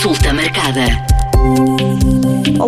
Consulta marcada.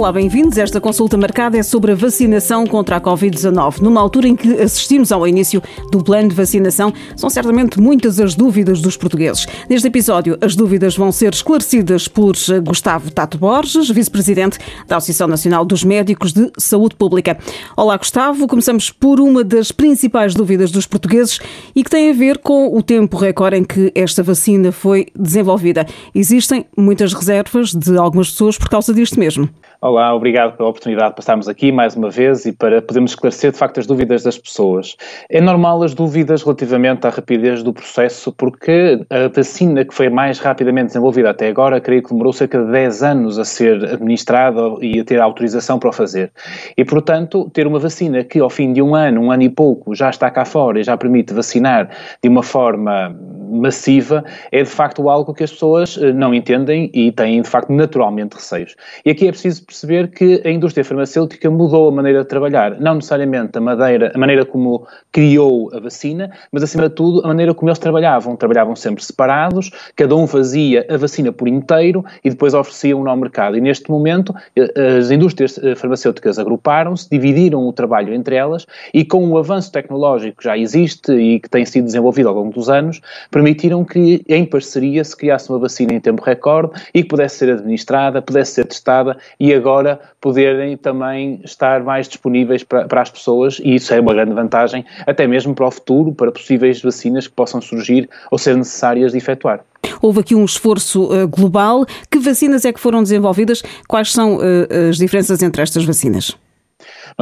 Olá, bem-vindos. Esta consulta marcada é sobre a vacinação contra a Covid-19. Numa altura em que assistimos ao início do plano de vacinação, são certamente muitas as dúvidas dos portugueses. Neste episódio, as dúvidas vão ser esclarecidas por Gustavo Tato Borges, vice-presidente da Associação Nacional dos Médicos de Saúde Pública. Olá, Gustavo. Começamos por uma das principais dúvidas dos portugueses e que tem a ver com o tempo recorde em que esta vacina foi desenvolvida. Existem muitas reservas de algumas pessoas por causa disto mesmo. Olá, obrigado pela oportunidade de passarmos aqui mais uma vez e para podermos esclarecer de facto as dúvidas das pessoas. É normal as dúvidas relativamente à rapidez do processo, porque a vacina que foi mais rapidamente desenvolvida até agora, creio que demorou cerca de 10 anos a ser administrada e a ter a autorização para o fazer. E, portanto, ter uma vacina que ao fim de um ano, um ano e pouco, já está cá fora e já permite vacinar de uma forma massiva, é de facto algo que as pessoas eh, não entendem e têm de facto naturalmente receios. E aqui é preciso perceber que a indústria farmacêutica mudou a maneira de trabalhar, não necessariamente a, maneira, a maneira como criou a vacina, mas acima de tudo a maneira como eles trabalhavam. Trabalhavam sempre separados, cada um fazia a vacina por inteiro e depois ofereciam-no ao mercado. E neste momento eh, as indústrias eh, farmacêuticas agruparam-se, dividiram o trabalho entre elas e com o avanço tecnológico que já existe e que tem sido desenvolvido ao longo dos anos, permitiram que em parceria se criasse uma vacina em tempo recorde e que pudesse ser administrada, pudesse ser testada e agora poderem também estar mais disponíveis para, para, as pessoas, e isso é uma grande vantagem, até mesmo para o futuro, para possíveis vacinas que possam surgir ou ser necessárias de efetuar. Houve aqui um esforço uh, global. Que vacinas é que foram desenvolvidas? Quais são uh, as diferenças entre estas vacinas?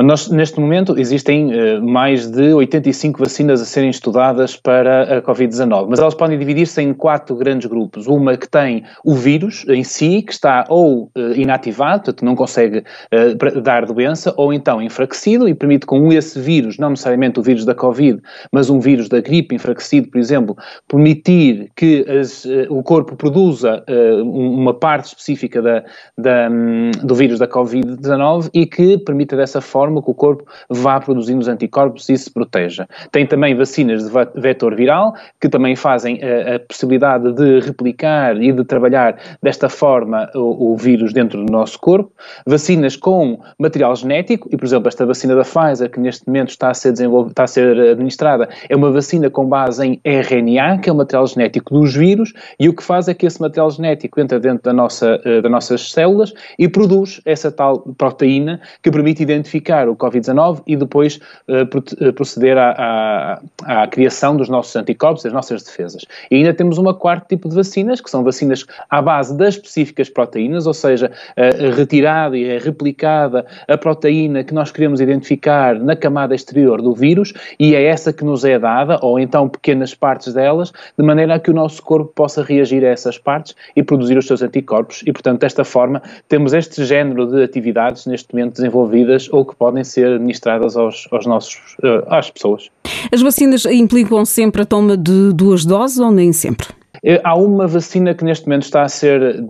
Nós, neste momento, existem uh, mais de 85 vacinas a serem estudadas para a Covid-19, mas elas podem dividir-se em quatro grandes grupos. Uma que tem o vírus em si, que está ou uh, inativado, portanto não consegue uh, dar doença, ou então enfraquecido e permite com esse vírus, não necessariamente o vírus da Covid, mas um vírus da gripe enfraquecido, por exemplo, permitir que as, o corpo produza uma parte específica da, da, um, do vírus da Covid-19 e que permita dessa forma forma que o corpo vá produzindo os anticorpos e se proteja. Tem também vacinas de vetor viral, que também fazem a, eh, a possibilidade de replicar e de trabalhar desta forma o, o, vírus dentro do nosso corpo. Vacinas com material genético, e por exemplo, esta vacina da Pfizer, que neste momento está a ser, está a ser administrada, é uma vacina com base em RNA, que é o material genético dos vírus, e o que faz é que esse material genético entra dentro da nossa, eh, das nossas células e produz essa tal proteína que permite identificar o Covid-19 e depois uh, proceder à, à, à, criação dos nossos anticorpos, das nossas defesas. E ainda temos uma quarto tipo de vacinas, que são vacinas à base das específicas proteínas, ou seja, uh, retirada e replicada a proteína que nós queremos identificar na camada exterior do vírus e é essa que nos é dada, ou então pequenas partes delas, de maneira a que o nosso corpo possa reagir a essas partes e produzir os seus anticorpos. E, portanto, desta forma, temos este género de atividades neste momento desenvolvidas ou que podem ser administradas aos, aos nossos, eh, às pessoas. As vacinas implicam sempre a toma de duas doses ou nem sempre? Eh, há uma vacina que neste momento está a ser.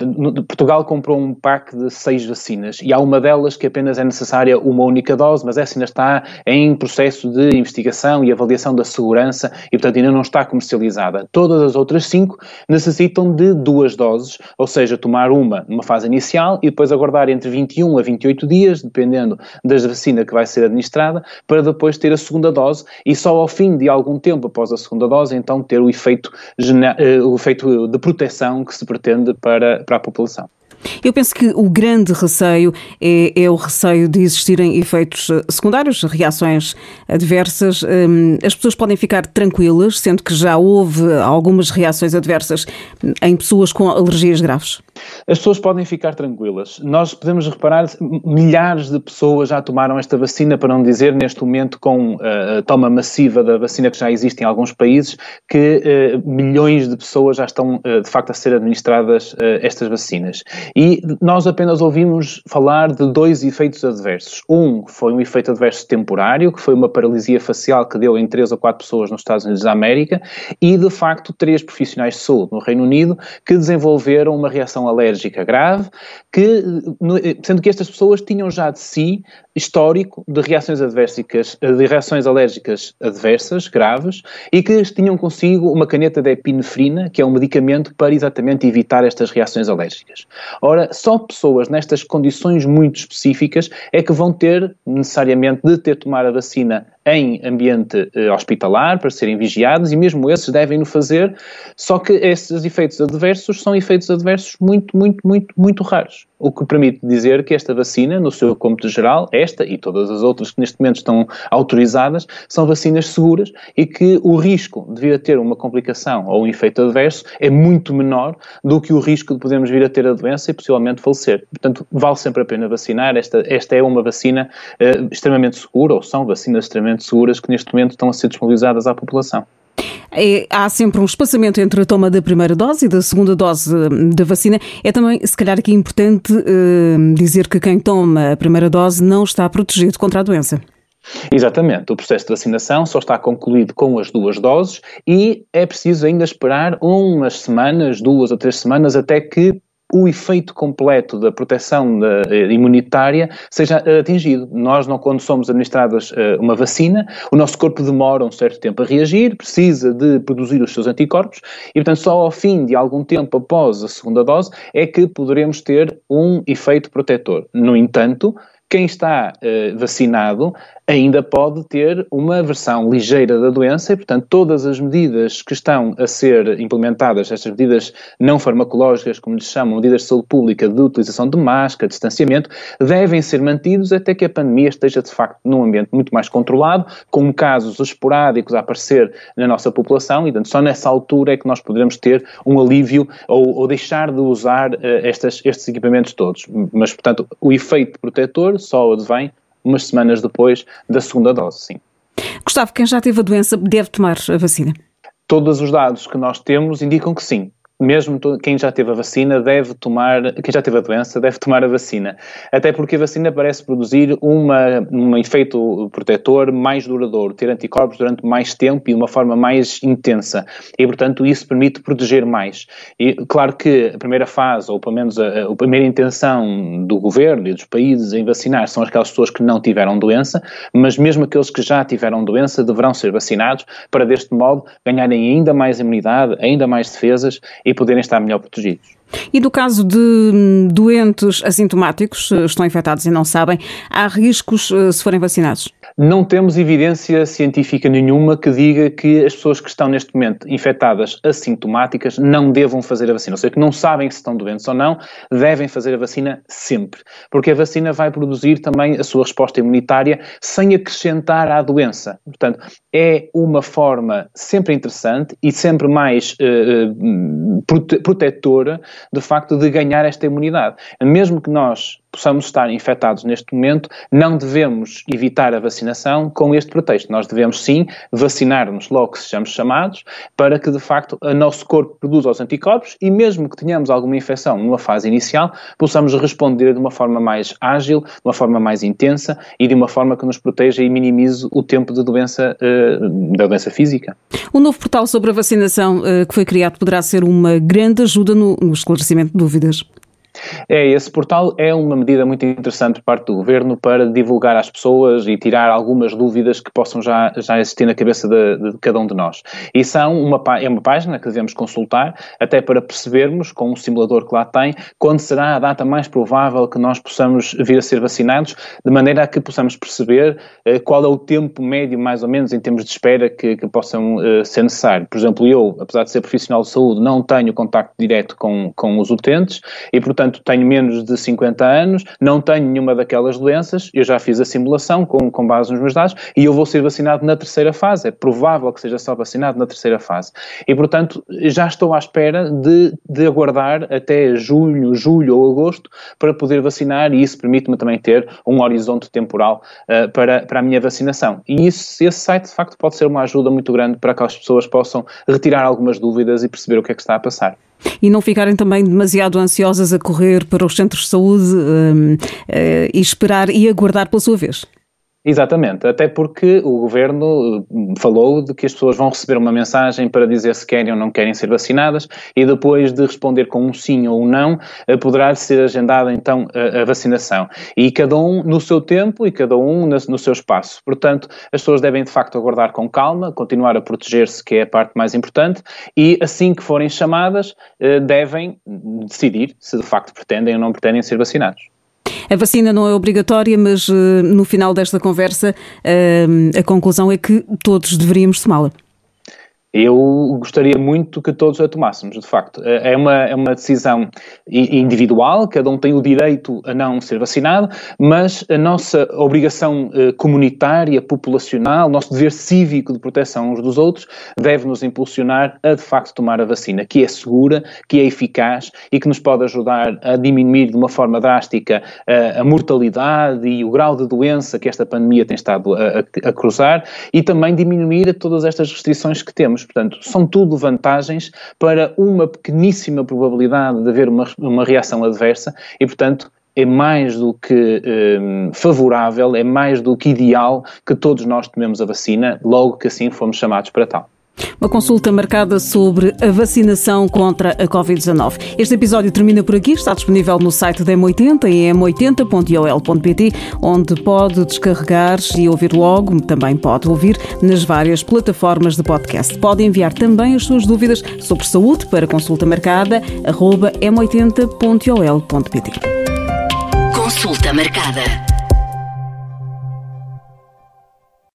Portugal comprou um pack de seis vacinas e há uma delas que apenas é necessária uma única dose, mas essa ainda está em processo de investigação e avaliação da segurança e, portanto, ainda não está comercializada. Todas as outras cinco necessitam de duas doses, ou seja, tomar uma numa fase inicial e depois aguardar entre 21 a 28 dias, dependendo da vacina que vai ser administrada, para depois ter a segunda dose e só ao fim de algum tempo após a segunda dose, então ter o efeito, eh, o efeito de proteção que se pretende para, para a população. Eu penso que o grande receio é, é, o receio de existirem efeitos eh, secundários, reações adversas. Hum, as pessoas podem ficar tranquilas, sendo que já houve algumas reações adversas em pessoas com alergias graves. As pessoas podem ficar tranquilas. Nós podemos reparar, milhares de pessoas já tomaram esta vacina, para não dizer neste momento, com uh, a toma massiva da vacina que já existe em alguns países, que uh, milhões de pessoas já estão uh, de facto a ser administradas estas vacinas. E nós apenas ouvimos falar de dois efeitos adversos. Um foi um efeito adverso temporário, que foi uma paralisia facial que deu em três ou quatro pessoas nos Estados Unidos da América, e de facto três profissionais de saúde no Reino Unido que desenvolveram uma reação alérgica grave, que, sendo que estas pessoas tinham já de si histórico de reações adversas, de reações alérgicas adversas, graves, e que tinham consigo uma caneta de epinefrina, que é um medicamento para exatamente evitar estas reações alérgicas. Ora, só pessoas nestas condições muito específicas é que vão ter necessariamente de ter tomar a vacina em ambiente eh, hospitalar para serem vigiados e mesmo esses devem o fazer, só que esses efeitos adversos são efeitos adversos muito, muito, muito, muito raros. O que permite dizer que esta vacina, no seu cômputo geral, esta e todas as outras que neste momento estão autorizadas, são vacinas seguras e que o risco de vir a ter uma complicação ou um efeito adverso é muito menor do que o risco de podermos vir a ter a doença e possivelmente falecer. Portanto, vale sempre a pena vacinar. Esta, esta é uma vacina uh, extremamente segura, ou são vacinas extremamente seguras que neste momento estão a ser disponibilizadas à população. É, há sempre um espaçamento entre a toma da primeira dose e da segunda dose hum, da vacina. É também, se calhar, aqui importante uh, dizer que quem toma a primeira dose não está protegido contra a doença. Exatamente. O processo de vacinação só está concluído com as duas doses e é preciso ainda esperar umas semanas, duas ou três semanas, até que o efeito completo da proteção eh, imunitária seja eh, atingido. Nós, não, quando somos administradas uh, uma vacina, o nosso corpo demora um certo tempo a reagir, precisa de produzir os seus anticorpos e, portanto, só ao fim de algum tempo após a segunda dose é que poderemos ter um efeito protetor. No entanto, quem está vacinado ainda pode ter uma versão ligeira da doença e, portanto, todas as medidas que estão a ser implementadas, estas medidas não farmacológicas, como lhes chamam, medidas de saúde pública de utilização de máscara, distanciamento, devem ser mantidos até que a pandemia esteja, de facto, num ambiente muito mais controlado, com casos esporádicos a aparecer na nossa população e, portanto, só nessa altura é que nós poderemos ter um alívio ou, ou deixar de usar uh, estas, estes equipamentos todos. Mas, portanto, o efeito protetor só advém umas semanas depois da segunda dose, sim. Gustavo, quem já teve a doença deve tomar a vacina? Todos os dados que nós temos indicam que sim mesmo quem já teve a vacina deve tomar, quem já teve a doença deve tomar a vacina. Até porque a vacina parece produzir uma, um efeito protetor mais duradouro, ter anticorpos durante mais tempo e de uma forma mais intensa. E, portanto, isso permite proteger mais. E, claro que a primeira fase, ou pelo menos a, a primeira intenção do governo e dos países em vacinar são aquelas pessoas que não tiveram doença, mas mesmo aqueles que já tiveram doença deverão ser vacinados para, deste modo, ganharem ainda mais imunidade, ainda mais defesas e poderem estar melhor protegidos. E no caso de hum, doentes assintomáticos, eh, estão infectados e não sabem, há riscos eh, se forem vacinados? Não temos evidência científica nenhuma que diga que as pessoas que estão neste momento infectadas assintomáticas não devam fazer a vacina. Ou seja, que não sabem se estão doentes ou não, devem fazer a vacina sempre. Porque a vacina vai produzir também a sua resposta imunitária sem acrescentar à doença. Portanto, é uma forma sempre interessante e sempre mais uh, prote protetora, de facto, de ganhar esta imunidade. Mesmo que nós possamos estar infectados neste momento, não devemos evitar a vacinação com este pretexto. Nós devemos sim vacinar-nos logo que sejamos chamados, para que de facto o nosso corpo produza os anticorpos e mesmo que tenhamos alguma infecção numa fase inicial, possamos responder de uma forma mais ágil, de uma forma mais intensa e de uma forma que nos proteja e minimize o tempo de doença, uh, da doença física. O novo portal sobre a vacinação uh, que foi criado poderá ser uma grande ajuda no, no esclarecimento de dúvidas. É, esse portal é uma medida muito interessante por parte do Governo para divulgar às pessoas e tirar algumas dúvidas que possam já, já existir na cabeça de, de cada um de nós. E são uma, é uma página que devemos consultar, até para percebermos, com o simulador que lá tem, quando será a data mais provável que nós possamos vir a ser vacinados, de maneira a que possamos perceber eh, qual é o tempo médio, mais ou menos, em termos de espera que, que possam eh, ser necessário. Por exemplo, eu, apesar de ser profissional de saúde, não tenho contacto direto com, com os utentes e, portanto, portanto tenho menos de 50 anos, não tenho nenhuma daquelas doenças, eu já fiz a simulação com, com base nos meus dados e eu vou ser vacinado na terceira fase. É provável que seja só vacinado na terceira fase. E, portanto, já estou à espera de, de aguardar até junho, julho ou agosto para poder vacinar e isso permite-me também ter um horizonte temporal uh, para, para a minha vacinação. E isso, esse site, de facto, pode ser uma ajuda muito grande para que as pessoas possam retirar algumas dúvidas e perceber o que é que está a passar e não ficarem também demasiado ansiosas a correr para os centros de saúde um, uh, e esperar e aguardar pela sua vez. Exatamente, até porque o governo eh, falou de que as pessoas vão receber uma mensagem para dizer se querem ou não querem ser vacinadas e depois de responder com um sim ou um não, eh, poderá ser agendada então a, vacinação. E cada um no seu tempo e cada um no, seu espaço. Portanto, as pessoas devem de facto aguardar com calma, continuar a proteger-se, que é a parte mais importante, e assim que forem chamadas, eh, devem decidir se de facto pretendem ou não pretendem ser vacinados. A vacina não é obrigatória, mas uh, no final desta conversa uh, a conclusão é que todos deveríamos tomá-la. Eu gostaria muito que todos a tomássemos, de facto. É uma, é uma decisão individual, cada um tem o direito a não ser vacinado, mas a nossa obrigação eh, comunitária, populacional, nosso dever cívico de proteção uns dos outros, deve nos impulsionar a, de facto, tomar a vacina, que é segura, que é eficaz e que nos pode ajudar a diminuir de uma forma drástica a, eh, a mortalidade e o grau de doença que esta pandemia tem estado a, a cruzar e também diminuir todas estas restrições que temos. Portanto, são tudo vantagens para uma pequeníssima probabilidade de haver uma, uma reação adversa e, portanto, é mais do que um, favorável, é mais do que ideal que todos nós tomemos a vacina, logo que assim fomos chamados para tal. Uma consulta marcada sobre a vacinação contra a Covid-19. Este episódio termina por aqui, está disponível no site da M80 em m80.ol.pt, onde pode descarregar e ouvir logo, também pode ouvir nas várias plataformas de podcast. Pode enviar também as suas dúvidas sobre saúde para consulta marcada, m80.ol.pt. Consulta marcada.